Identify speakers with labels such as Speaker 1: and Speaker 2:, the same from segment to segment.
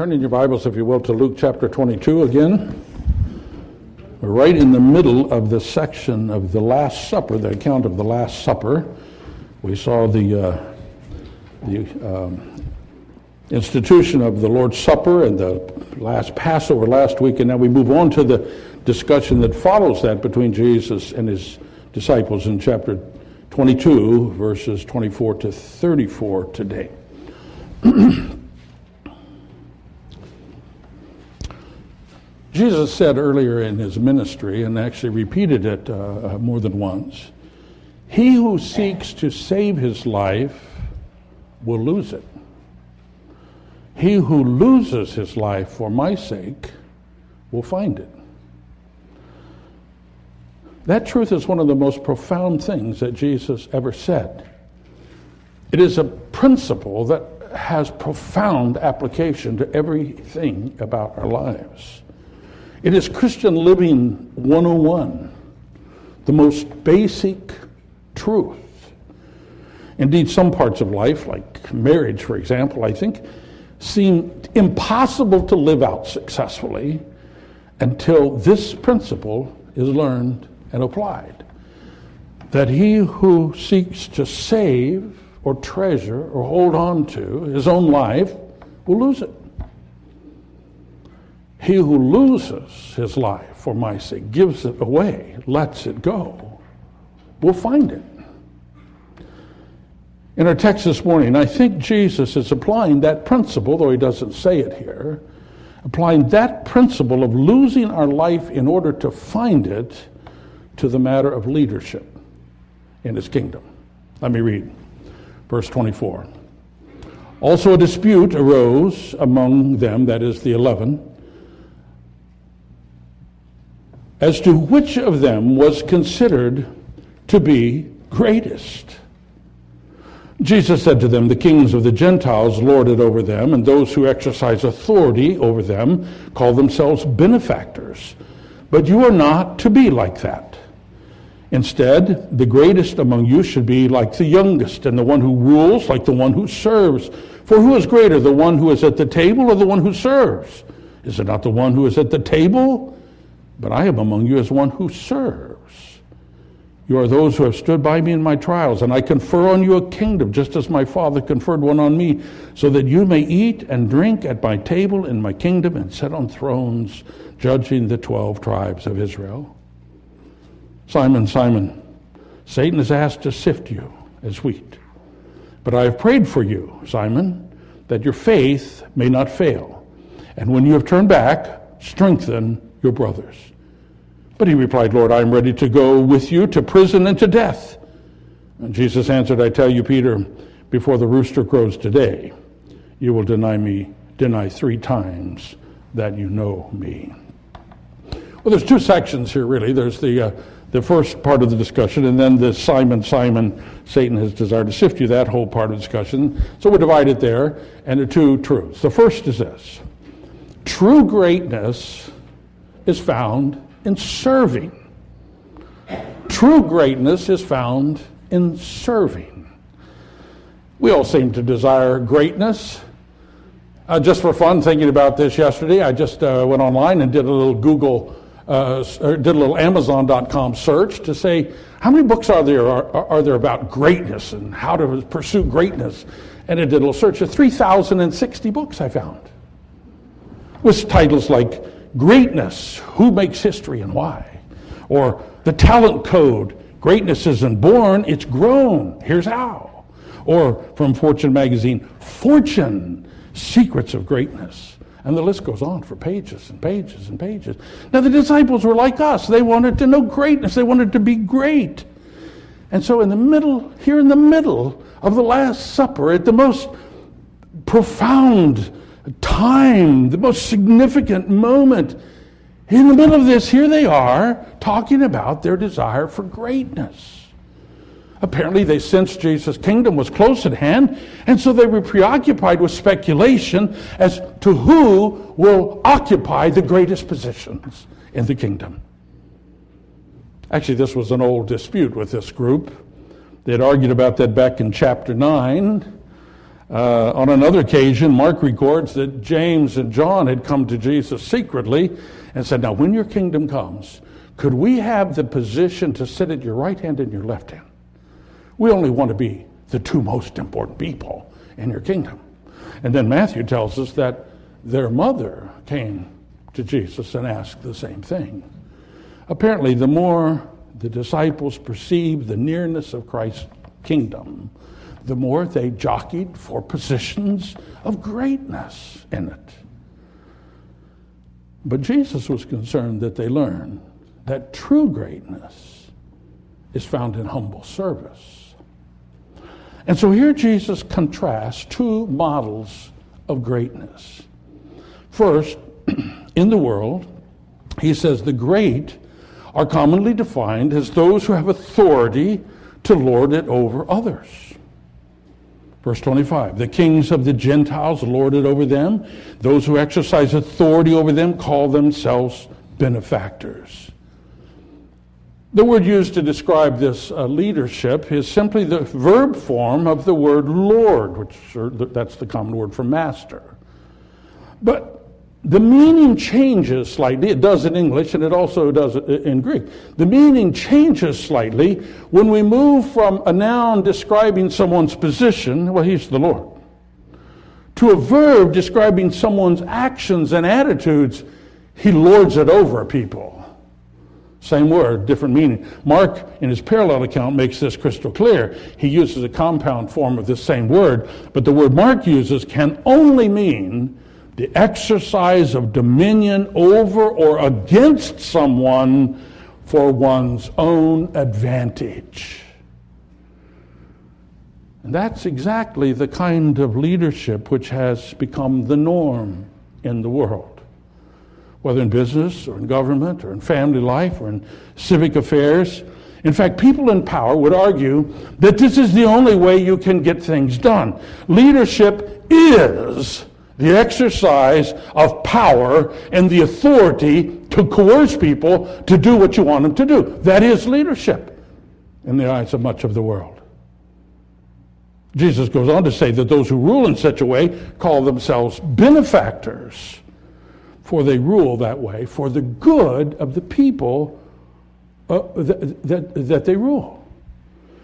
Speaker 1: Turn in your Bibles, if you will, to Luke chapter 22 again. We're right in the middle of the section of the Last Supper, the account of the Last Supper. We saw the, uh, the um, institution of the Lord's Supper and the last Passover last week, and now we move on to the discussion that follows that between Jesus and his disciples in chapter 22, verses 24 to 34 today. Jesus said earlier in his ministry, and actually repeated it uh, uh, more than once He who seeks to save his life will lose it. He who loses his life for my sake will find it. That truth is one of the most profound things that Jesus ever said. It is a principle that has profound application to everything about our lives. It is Christian living 101, the most basic truth. Indeed, some parts of life, like marriage, for example, I think, seem impossible to live out successfully until this principle is learned and applied. That he who seeks to save or treasure or hold on to his own life will lose it. He who loses his life for my sake, gives it away, lets it go, will find it. In our text this morning, I think Jesus is applying that principle, though he doesn't say it here, applying that principle of losing our life in order to find it to the matter of leadership in his kingdom. Let me read verse 24. Also, a dispute arose among them, that is, the eleven as to which of them was considered to be greatest. Jesus said to them, The kings of the Gentiles lord it over them, and those who exercise authority over them call themselves benefactors. But you are not to be like that. Instead, the greatest among you should be like the youngest, and the one who rules like the one who serves. For who is greater, the one who is at the table or the one who serves? Is it not the one who is at the table? But I am among you as one who serves. You are those who have stood by me in my trials, and I confer on you a kingdom, just as my Father conferred one on me, so that you may eat and drink at my table in my kingdom and sit on thrones, judging the twelve tribes of Israel. Simon, Simon, Satan has asked to sift you as wheat. But I have prayed for you, Simon, that your faith may not fail. And when you have turned back, strengthen your brothers. But he replied, Lord, I am ready to go with you to prison and to death. And Jesus answered, I tell you, Peter, before the rooster crows today, you will deny me, deny three times that you know me. Well, there's two sections here, really. There's the, uh, the first part of the discussion, and then the Simon, Simon, Satan has desired to sift you, that whole part of the discussion. So we're divided there, and the two truths. The first is this true greatness is found in serving. True greatness is found in serving. We all seem to desire greatness. Uh, just for fun, thinking about this yesterday, I just uh, went online and did a little Google, uh, did a little Amazon.com search to say how many books are there are, are there about greatness and how to pursue greatness, and it did a little search of 3,060 books I found, with titles like Greatness, who makes history and why? Or the talent code, greatness isn't born, it's grown. Here's how. Or from Fortune magazine, Fortune, secrets of greatness. And the list goes on for pages and pages and pages. Now, the disciples were like us. They wanted to know greatness, they wanted to be great. And so, in the middle, here in the middle of the Last Supper, at the most profound time, the most significant moment. In the middle of this, here they are talking about their desire for greatness. Apparently, they sensed Jesus' kingdom was close at hand, and so they were preoccupied with speculation as to who will occupy the greatest positions in the kingdom. Actually, this was an old dispute with this group. They had argued about that back in chapter 9. Uh, on another occasion, Mark records that James and John had come to Jesus secretly and said, Now, when your kingdom comes, could we have the position to sit at your right hand and your left hand? We only want to be the two most important people in your kingdom. And then Matthew tells us that their mother came to Jesus and asked the same thing. Apparently, the more the disciples perceived the nearness of Christ's kingdom, the more they jockeyed for positions of greatness in it. But Jesus was concerned that they learn that true greatness is found in humble service. And so here Jesus contrasts two models of greatness. First, in the world, he says the great are commonly defined as those who have authority to lord it over others. Verse 25 The kings of the Gentiles lord it over them. Those who exercise authority over them call themselves benefactors. The word used to describe this uh, leadership is simply the verb form of the word Lord, which that's the common word for master. But the meaning changes slightly. It does in English and it also does in Greek. The meaning changes slightly when we move from a noun describing someone's position, well, he's the Lord, to a verb describing someone's actions and attitudes, he lords it over people. Same word, different meaning. Mark, in his parallel account, makes this crystal clear. He uses a compound form of this same word, but the word Mark uses can only mean the exercise of dominion over or against someone for one's own advantage. And that's exactly the kind of leadership which has become the norm in the world, whether in business or in government or in family life or in civic affairs. In fact, people in power would argue that this is the only way you can get things done. Leadership is the exercise of power and the authority to coerce people to do what you want them to do. That is leadership in the eyes of much of the world. Jesus goes on to say that those who rule in such a way call themselves benefactors, for they rule that way for the good of the people uh, that, that, that they rule.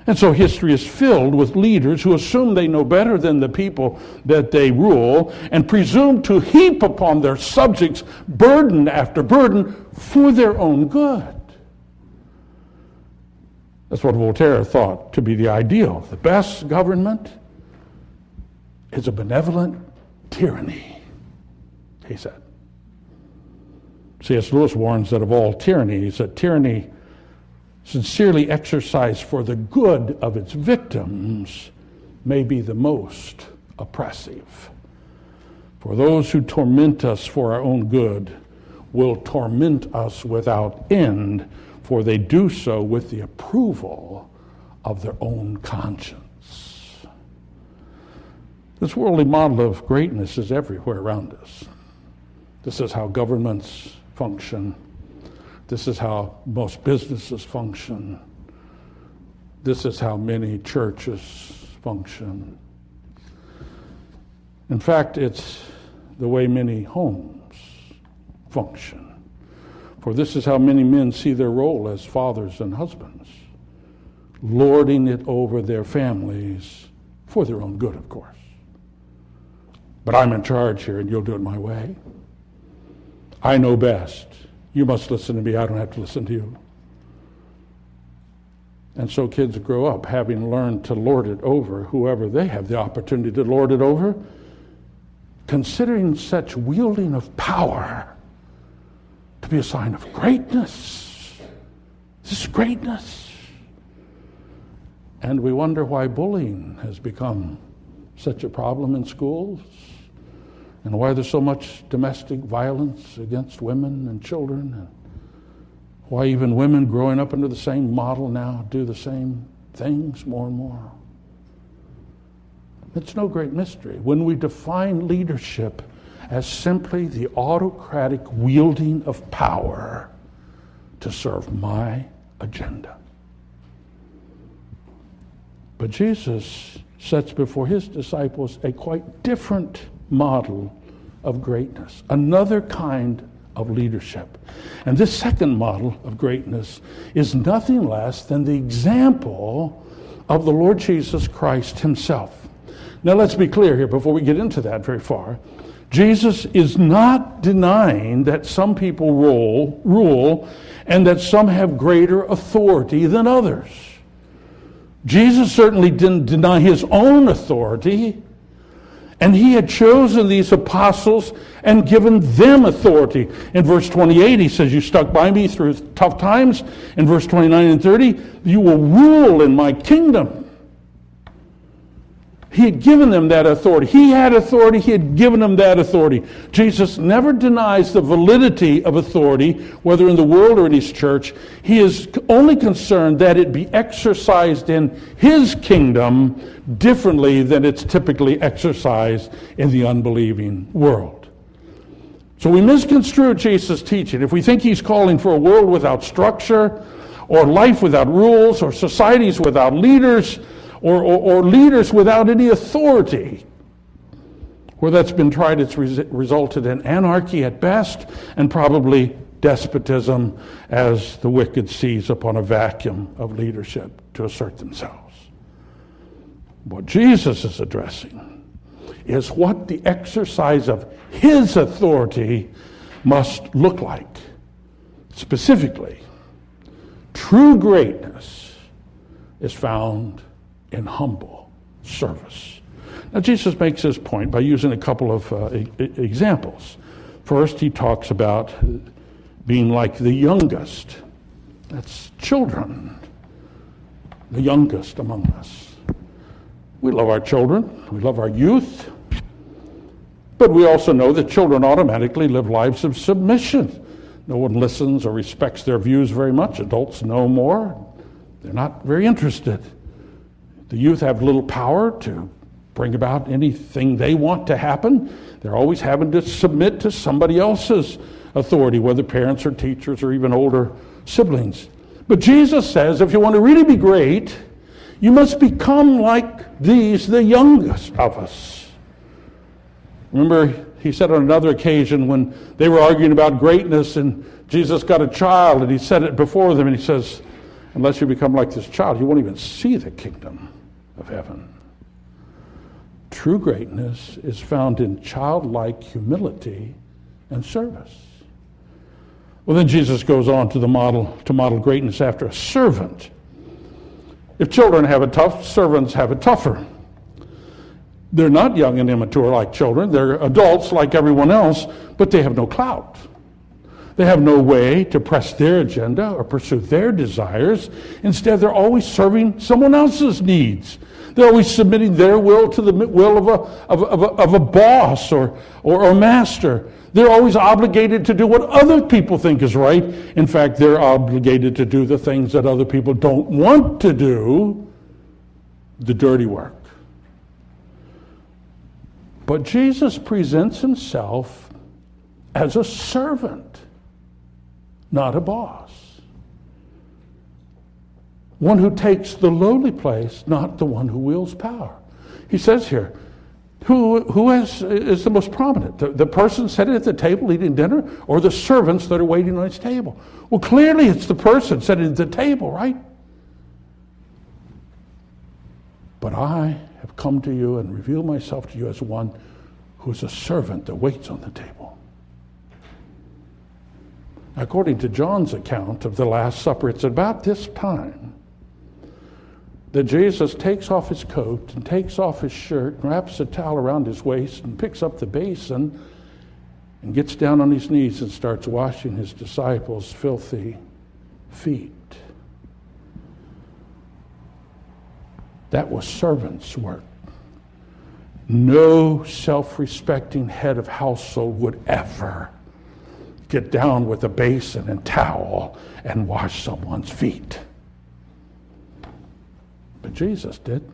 Speaker 1: And so history is filled with leaders who assume they know better than the people that they rule and presume to heap upon their subjects burden after burden for their own good. That's what Voltaire thought to be the ideal. The best government is a benevolent tyranny, he said. C.S. Lewis warns that of all tyrannies, that tyranny sincerely exercised for the good of its victims, may be the most oppressive. For those who torment us for our own good will torment us without end, for they do so with the approval of their own conscience. This worldly model of greatness is everywhere around us. This is how governments function this is how most businesses function. This is how many churches function. In fact, it's the way many homes function. For this is how many men see their role as fathers and husbands, lording it over their families for their own good, of course. But I'm in charge here, and you'll do it my way. I know best. You must listen to me. I don't have to listen to you. And so kids grow up having learned to lord it over whoever they have the opportunity to lord it over, considering such wielding of power to be a sign of greatness. This is greatness. And we wonder why bullying has become such a problem in schools and why there's so much domestic violence against women and children, and why even women growing up under the same model now do the same things more and more. It's no great mystery. When we define leadership as simply the autocratic wielding of power to serve my agenda. But Jesus sets before his disciples a quite different model of greatness, another kind of leadership. And this second model of greatness is nothing less than the example of the Lord Jesus Christ himself. Now, let's be clear here before we get into that very far. Jesus is not denying that some people rule, rule and that some have greater authority than others. Jesus certainly didn't deny his own authority. And he had chosen these apostles and given them authority. In verse 28, he says, You stuck by me through tough times. In verse 29 and 30, you will rule in my kingdom. He had given them that authority. He had authority. He had given them that authority. Jesus never denies the validity of authority, whether in the world or in his church. He is only concerned that it be exercised in his kingdom differently than it's typically exercised in the unbelieving world. So we misconstrue Jesus' teaching. If we think he's calling for a world without structure, or life without rules, or societies without leaders, or, or, or leaders without any authority. Where that's been tried, it's res- resulted in anarchy at best and probably despotism as the wicked seize upon a vacuum of leadership to assert themselves. What Jesus is addressing is what the exercise of his authority must look like. Specifically, true greatness is found in humble service. Now, Jesus makes this point by using a couple of uh, e- examples. First, he talks about being like the youngest. That's children, the youngest among us. We love our children, we love our youth, but we also know that children automatically live lives of submission. No one listens or respects their views very much. Adults know more. They're not very interested. The youth have little power to bring about anything they want to happen. They're always having to submit to somebody else's authority, whether parents or teachers or even older siblings. But Jesus says if you want to really be great, you must become like these, the youngest of us. Remember, he said on another occasion when they were arguing about greatness and Jesus got a child and he said it before them and he says, Unless you become like this child, you won't even see the kingdom of heaven. True greatness is found in childlike humility and service. Well, then Jesus goes on to the model to model greatness after a servant. If children have it tough, servants have it tougher. They're not young and immature like children. They're adults like everyone else, but they have no clout. They have no way to press their agenda or pursue their desires. Instead, they're always serving someone else's needs. They're always submitting their will to the will of a, of, of a, of a boss or, or a master. They're always obligated to do what other people think is right. In fact, they're obligated to do the things that other people don't want to do, the dirty work. But Jesus presents himself as a servant not a boss. One who takes the lowly place, not the one who wields power. He says here, who, who has, is the most prominent? The, the person sitting at the table eating dinner or the servants that are waiting on his table? Well, clearly it's the person sitting at the table, right? But I have come to you and revealed myself to you as one who is a servant that waits on the table. According to John's account of the Last Supper, it's about this time that Jesus takes off his coat and takes off his shirt, wraps a towel around his waist, and picks up the basin and gets down on his knees and starts washing his disciples' filthy feet. That was servant's work. No self respecting head of household would ever get down with a basin and towel and wash someone's feet. But Jesus did.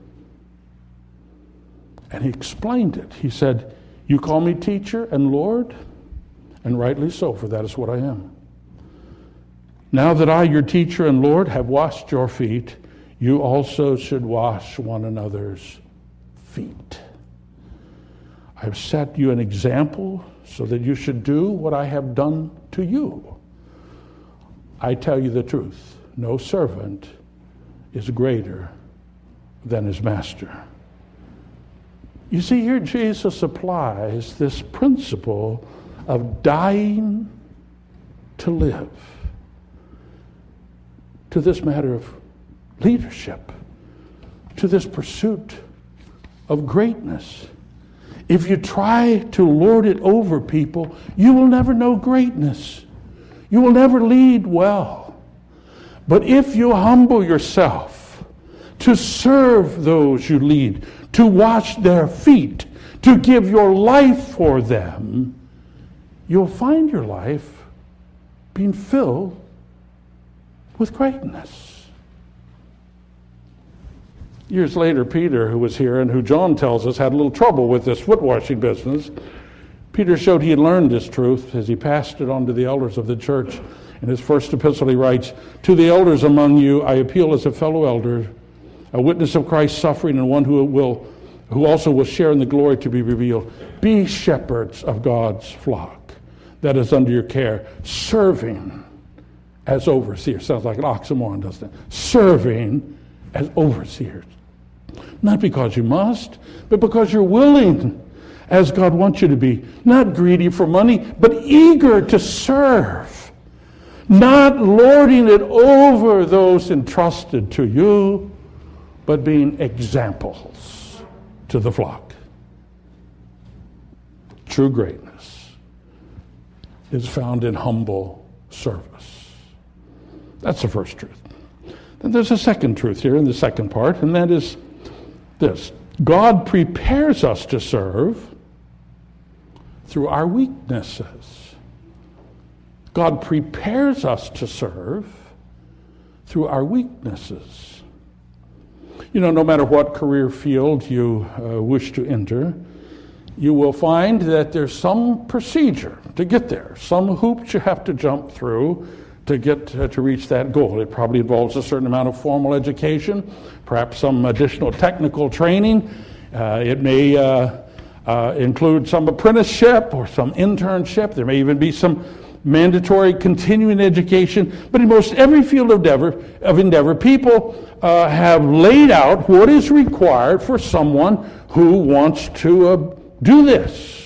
Speaker 1: And he explained it. He said, You call me teacher and Lord? And rightly so, for that is what I am. Now that I, your teacher and Lord, have washed your feet, you also should wash one another's feet. I have set you an example so that you should do what I have done to you. I tell you the truth no servant is greater than his master. You see, here Jesus applies this principle of dying to live to this matter of leadership, to this pursuit of greatness. If you try to lord it over people, you will never know greatness. You will never lead well. But if you humble yourself to serve those you lead, to wash their feet, to give your life for them, you'll find your life being filled with greatness. Years later, Peter, who was here and who John tells us had a little trouble with this foot washing business, Peter showed he had learned this truth as he passed it on to the elders of the church. In his first epistle, he writes, To the elders among you, I appeal as a fellow elder, a witness of Christ's suffering, and one who will who also will share in the glory to be revealed. Be shepherds of God's flock that is under your care, serving as overseers. Sounds like an oxymoron, doesn't it? Serving as overseers. Not because you must, but because you're willing, as God wants you to be. Not greedy for money, but eager to serve. Not lording it over those entrusted to you, but being examples to the flock. True greatness is found in humble service. That's the first truth. Then there's a second truth here in the second part, and that is this God prepares us to serve through our weaknesses. God prepares us to serve through our weaknesses. You know, no matter what career field you uh, wish to enter, you will find that there's some procedure to get there, some hoops you have to jump through to get uh, to reach that goal. It probably involves a certain amount of formal education, perhaps some additional technical training. Uh, it may uh, uh, include some apprenticeship or some internship. There may even be some mandatory continuing education. But in most every field of endeavor, of endeavor people uh, have laid out what is required for someone who wants to uh, do this.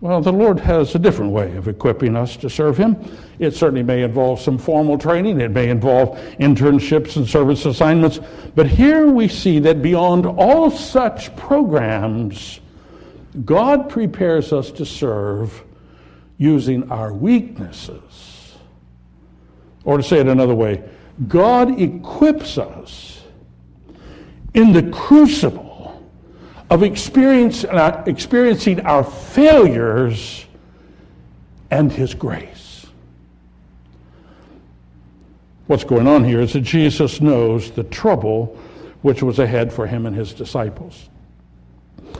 Speaker 1: Well, the Lord has a different way of equipping us to serve Him. It certainly may involve some formal training, it may involve internships and service assignments, but here we see that beyond all such programs, God prepares us to serve using our weaknesses. Or to say it another way, God equips us in the crucible of experience, uh, experiencing our failures and His grace. What's going on here is that Jesus knows the trouble which was ahead for him and his disciples.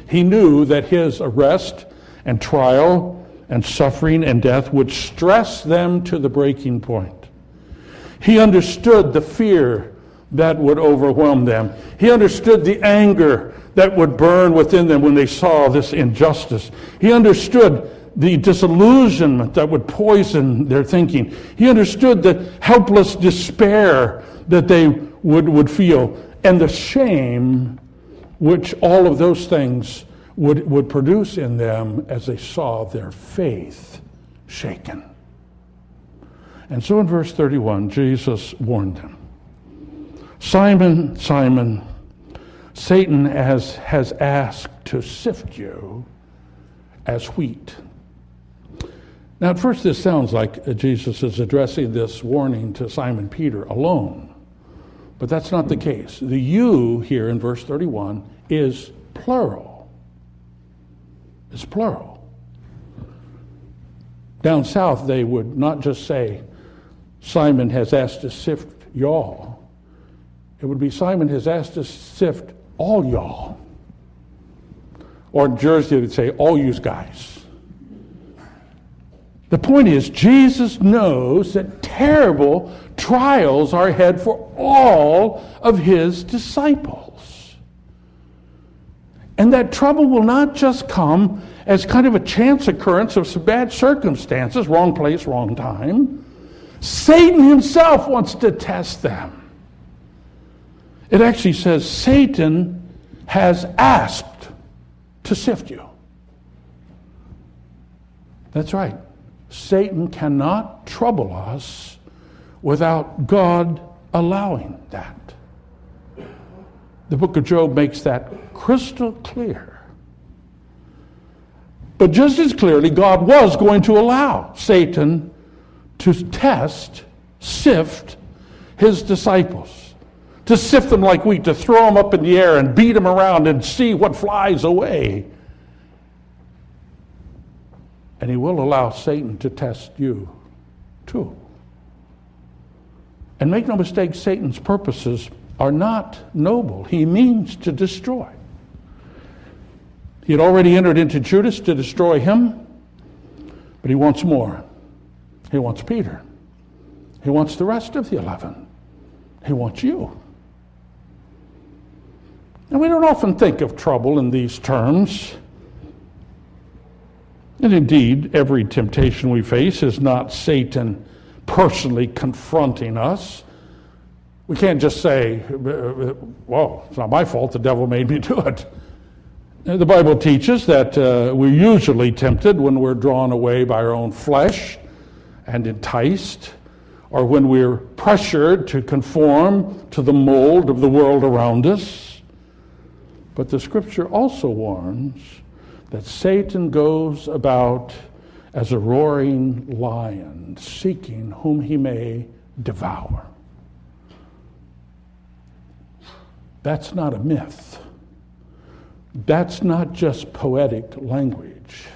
Speaker 1: He knew that his arrest and trial and suffering and death would stress them to the breaking point. He understood the fear that would overwhelm them. He understood the anger that would burn within them when they saw this injustice. He understood the disillusionment that would poison their thinking. He understood the helpless despair that they would, would feel and the shame which all of those things would, would produce in them as they saw their faith shaken. And so in verse 31, Jesus warned them Simon, Simon, Satan has, has asked to sift you as wheat. Now, at first, this sounds like Jesus is addressing this warning to Simon Peter alone, but that's not the case. The you here in verse 31 is plural. It's plural. Down south, they would not just say, Simon has asked to sift y'all. It would be Simon has asked to sift all y'all. Or in Jersey, they'd say, all you guys. The point is, Jesus knows that terrible trials are ahead for all of his disciples. And that trouble will not just come as kind of a chance occurrence of some bad circumstances, wrong place, wrong time. Satan himself wants to test them. It actually says Satan has asked to sift you. That's right. Satan cannot trouble us without God allowing that. The book of Job makes that crystal clear. But just as clearly, God was going to allow Satan to test, sift his disciples, to sift them like wheat, to throw them up in the air and beat them around and see what flies away. And he will allow Satan to test you too. And make no mistake, Satan's purposes are not noble. He means to destroy. He had already entered into Judas to destroy him, but he wants more. He wants Peter. He wants the rest of the eleven. He wants you. And we don't often think of trouble in these terms. And indeed, every temptation we face is not Satan personally confronting us. We can't just say, well, it's not my fault, the devil made me do it. The Bible teaches that uh, we're usually tempted when we're drawn away by our own flesh and enticed, or when we're pressured to conform to the mold of the world around us. But the scripture also warns that Satan goes about as a roaring lion, seeking whom he may devour. That's not a myth. That's not just poetic language.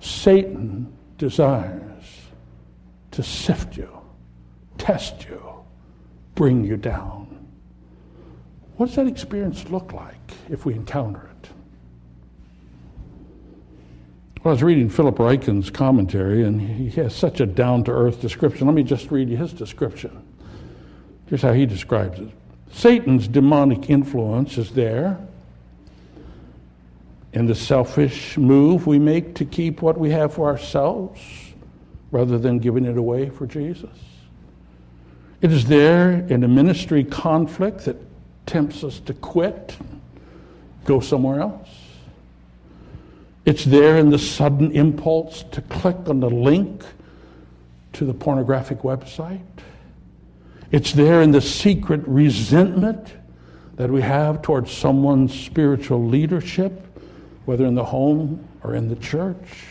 Speaker 1: Satan desires to sift you, test you, bring you down. What does that experience look like if we encounter it? Well, I was reading Philip Ryken's commentary, and he has such a down to earth description. Let me just read you his description. Here's how he describes it Satan's demonic influence is there in the selfish move we make to keep what we have for ourselves rather than giving it away for Jesus. It is there in a ministry conflict that tempts us to quit, go somewhere else. It's there in the sudden impulse to click on the link to the pornographic website. It's there in the secret resentment that we have towards someone's spiritual leadership, whether in the home or in the church.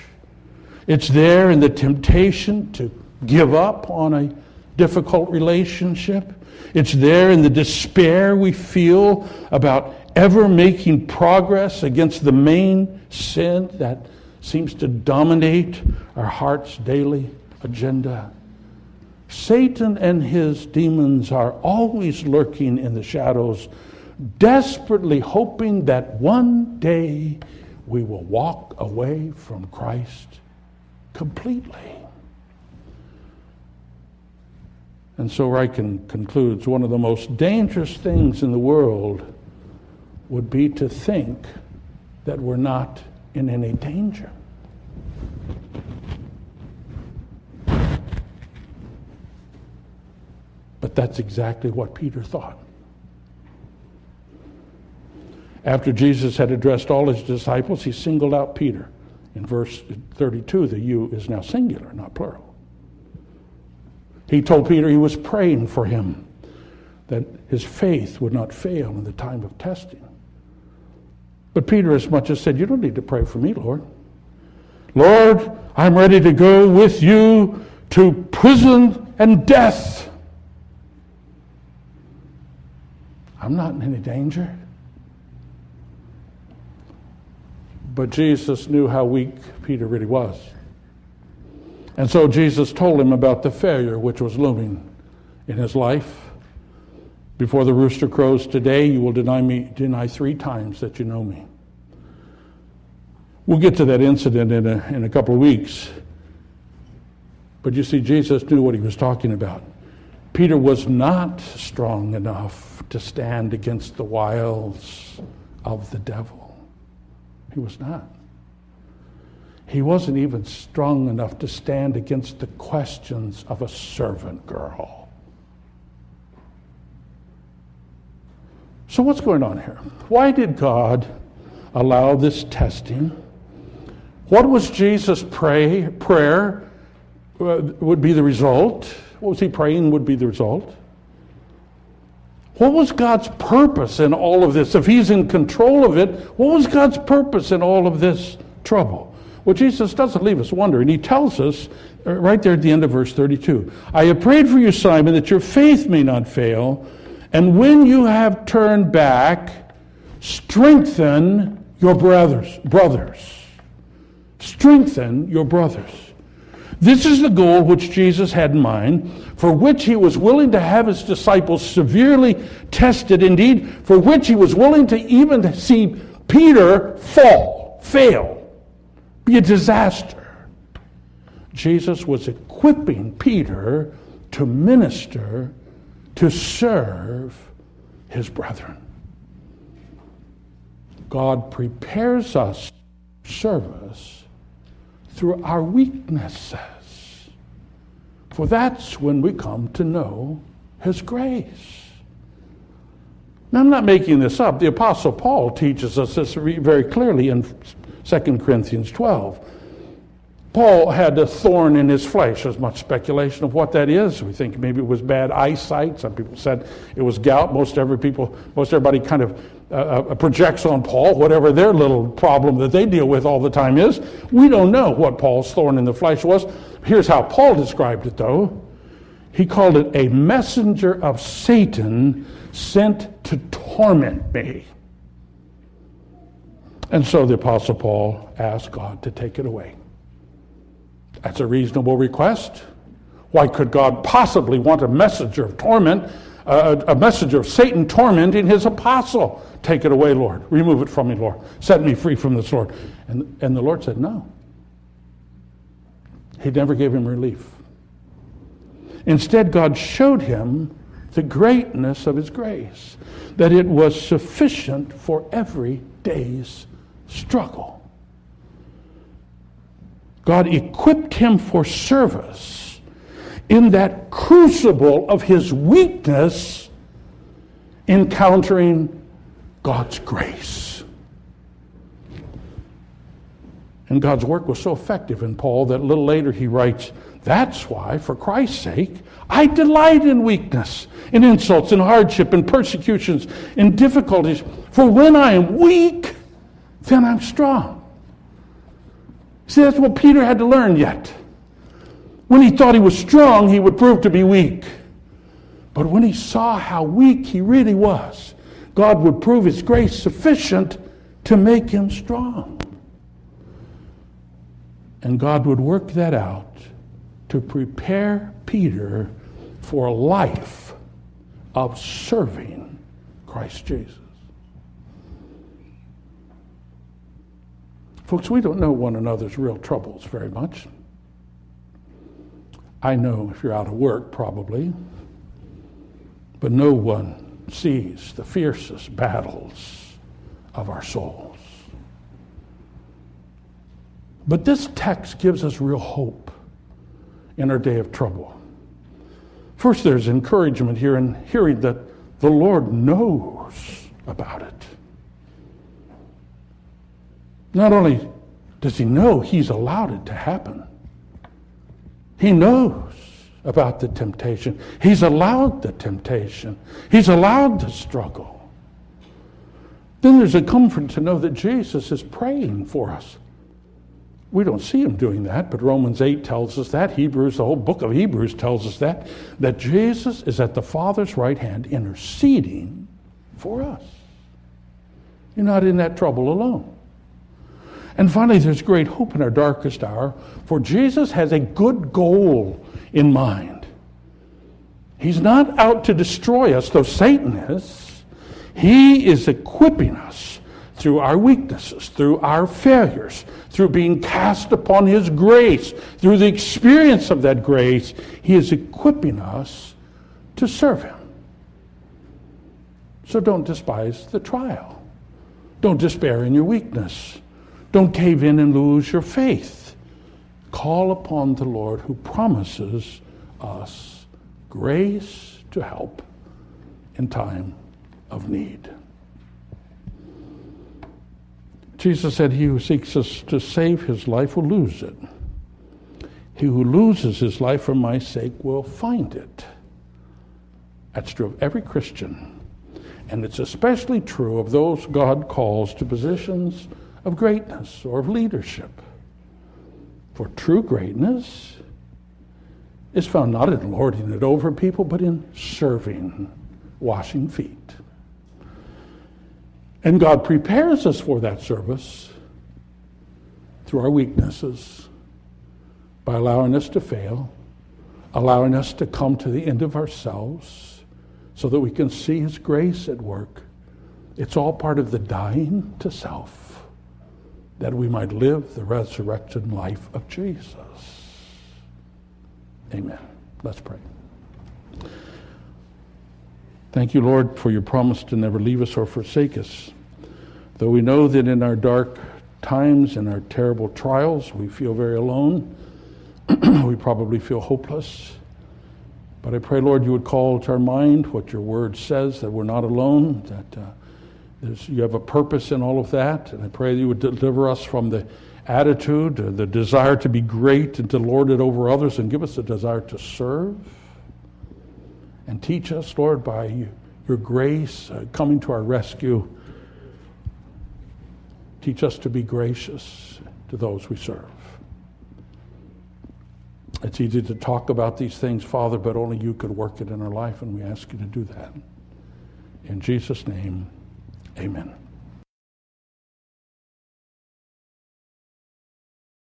Speaker 1: It's there in the temptation to give up on a difficult relationship. It's there in the despair we feel about ever making progress against the main sin that seems to dominate our heart's daily agenda. Satan and his demons are always lurking in the shadows, desperately hoping that one day we will walk away from Christ completely. And so Ryken concludes one of the most dangerous things in the world would be to think that we're not in any danger. But that's exactly what Peter thought. After Jesus had addressed all his disciples, he singled out Peter. In verse 32, the you is now singular, not plural. He told Peter he was praying for him, that his faith would not fail in the time of testing. But Peter, as much as said, You don't need to pray for me, Lord. Lord, I'm ready to go with you to prison and death. I'm not in any danger. But Jesus knew how weak Peter really was. And so Jesus told him about the failure which was looming in his life. Before the rooster crows today, you will deny me deny three times that you know me. We'll get to that incident in a, in a couple of weeks. But you see, Jesus knew what he was talking about. Peter was not strong enough to stand against the wiles of the devil. He was not. He wasn't even strong enough to stand against the questions of a servant girl. So, what's going on here? Why did God allow this testing? What was Jesus' pray, prayer uh, would be the result? What was he praying would be the result? What was God's purpose in all of this? If he's in control of it, what was God's purpose in all of this trouble? Well, Jesus doesn't leave us wondering. He tells us uh, right there at the end of verse 32 I have prayed for you, Simon, that your faith may not fail. And when you have turned back, strengthen your brothers. Brothers. Strengthen your brothers. This is the goal which Jesus had in mind, for which he was willing to have his disciples severely tested, indeed, for which he was willing to even see Peter fall, fail, be a disaster. Jesus was equipping Peter to minister to serve his brethren. God prepares us service through our weaknesses. For that's when we come to know his grace. Now, I'm not making this up. The Apostle Paul teaches us this very clearly in 2 Corinthians 12. Paul had a thorn in his flesh. There's much speculation of what that is. We think maybe it was bad eyesight. Some people said it was gout. Most every people, most everybody kind of uh, uh, projects on Paul whatever their little problem that they deal with all the time is. We don't know what Paul's thorn in the flesh was. Here's how Paul described it, though. He called it a messenger of Satan sent to torment me. And so the Apostle Paul asked God to take it away. That's a reasonable request. Why could God possibly want a messenger of torment, uh, a messenger of Satan tormenting his apostle? Take it away, Lord. Remove it from me, Lord. Set me free from this, Lord. And, and the Lord said, No. He never gave him relief. Instead, God showed him the greatness of his grace, that it was sufficient for every day's struggle. God equipped him for service in that crucible of his weakness, encountering God's grace. And God's work was so effective in Paul that a little later he writes, That's why, for Christ's sake, I delight in weakness, in insults, in hardship, in persecutions, in difficulties. For when I am weak, then I'm strong. See, that's what Peter had to learn yet. When he thought he was strong, he would prove to be weak. But when he saw how weak he really was, God would prove his grace sufficient to make him strong. And God would work that out to prepare Peter for a life of serving Christ Jesus. Folks, we don't know one another's real troubles very much. I know if you're out of work, probably, but no one sees the fiercest battles of our souls. But this text gives us real hope in our day of trouble. First, there's encouragement here in hearing that the Lord knows about it. Not only does he know, he's allowed it to happen. He knows about the temptation. He's allowed the temptation. He's allowed the struggle. Then there's a comfort to know that Jesus is praying for us. We don't see him doing that, but Romans 8 tells us that. Hebrews, the whole book of Hebrews tells us that, that Jesus is at the Father's right hand interceding for us. You're not in that trouble alone. And finally, there's great hope in our darkest hour, for Jesus has a good goal in mind. He's not out to destroy us, though Satan is. He is equipping us through our weaknesses, through our failures, through being cast upon His grace, through the experience of that grace. He is equipping us to serve Him. So don't despise the trial. Don't despair in your weakness. Don't cave in and lose your faith. Call upon the Lord who promises us grace to help in time of need. Jesus said, He who seeks us to save his life will lose it. He who loses his life for my sake will find it. That's true of every Christian. And it's especially true of those God calls to positions of greatness or of leadership. For true greatness is found not in lording it over people, but in serving, washing feet. And God prepares us for that service through our weaknesses by allowing us to fail, allowing us to come to the end of ourselves so that we can see His grace at work. It's all part of the dying to self that we might live the resurrection life of Jesus. Amen. Let's pray. Thank you, Lord, for your promise to never leave us or forsake us. Though we know that in our dark times and our terrible trials, we feel very alone, we probably feel hopeless. But I pray, Lord, you would call to our mind what your word says, that we're not alone, that uh, you have a purpose in all of that. And I pray that you would deliver us from the attitude, uh, the desire to be great and to lord it over others, and give us a desire to serve. And teach us, Lord, by your grace uh, coming to our rescue. Teach us to be gracious to those we serve. It's easy to talk about these things, Father, but only you could work it in our life, and we ask you to do that. In Jesus' name, amen.